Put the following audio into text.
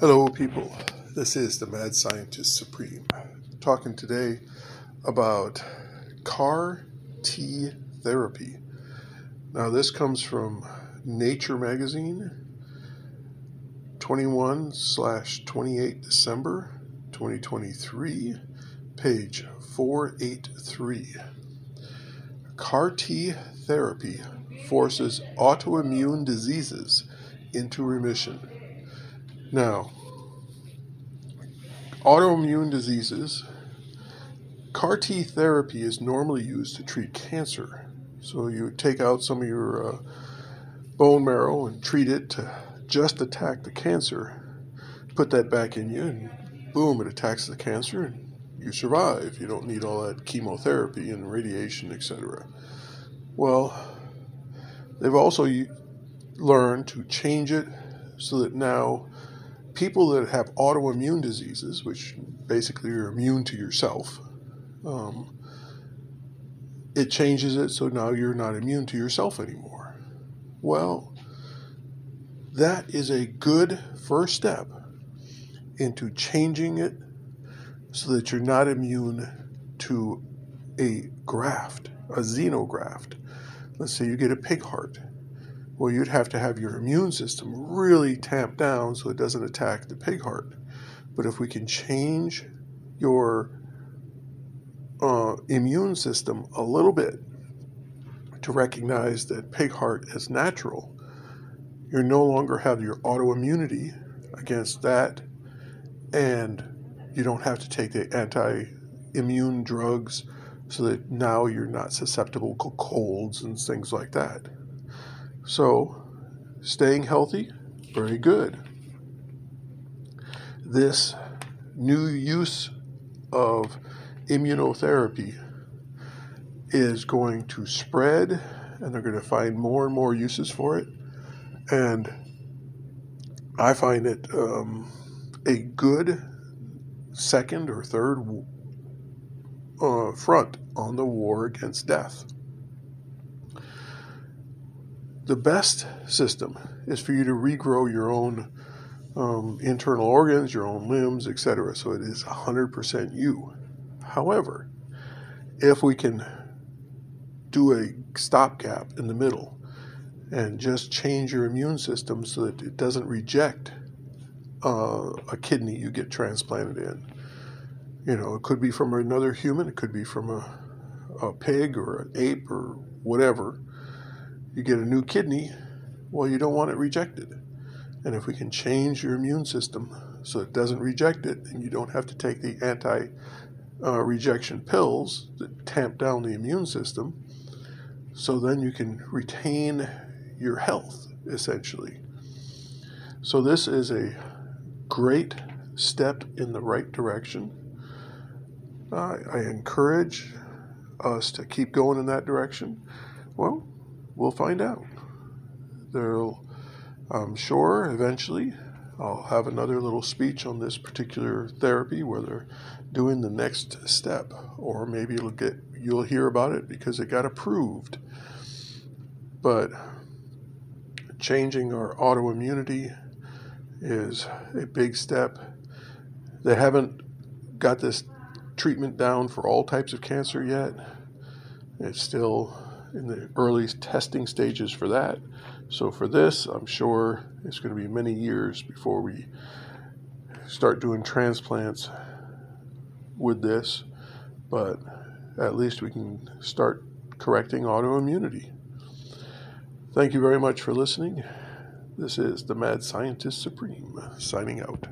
Hello, people. This is the Mad Scientist Supreme talking today about CAR T therapy. Now, this comes from Nature Magazine, 21 slash 28 December 2023, page 483. CAR T therapy forces autoimmune diseases into remission. Now, autoimmune diseases, CAR T therapy is normally used to treat cancer. So you take out some of your uh, bone marrow and treat it to just attack the cancer. Put that back in you, and boom, it attacks the cancer, and you survive. You don't need all that chemotherapy and radiation, etc. Well, they've also learned to change it so that now people that have autoimmune diseases, which basically you're immune to yourself, um, it changes it so now you're not immune to yourself anymore. Well, that is a good first step into changing it so that you're not immune to a graft, a xenograft. Let's say you get a pig heart well, you'd have to have your immune system really tamped down so it doesn't attack the pig heart. But if we can change your uh, immune system a little bit to recognize that pig heart is natural, you no longer have your autoimmunity against that, and you don't have to take the anti immune drugs so that now you're not susceptible to colds and things like that. So, staying healthy, very good. This new use of immunotherapy is going to spread, and they're going to find more and more uses for it. And I find it um, a good second or third uh, front on the war against death the best system is for you to regrow your own um, internal organs, your own limbs, etc. So it is 100% you. However, if we can do a stopgap in the middle and just change your immune system so that it doesn't reject uh, a kidney you get transplanted in. You know, it could be from another human, it could be from a, a pig or an ape or whatever you get a new kidney, well, you don't want it rejected. And if we can change your immune system so it doesn't reject it and you don't have to take the anti uh, rejection pills that tamp down the immune system, so then you can retain your health essentially. So, this is a great step in the right direction. Uh, I encourage us to keep going in that direction. Well, we'll find out. There'll, I'm sure, eventually, I'll have another little speech on this particular therapy where they're doing the next step, or maybe it'll get you'll hear about it because it got approved. But changing our autoimmunity is a big step. They haven't got this treatment down for all types of cancer yet. It's still in the early testing stages for that. So for this, I'm sure it's going to be many years before we start doing transplants with this, but at least we can start correcting autoimmunity. Thank you very much for listening. This is the Mad Scientist Supreme signing out.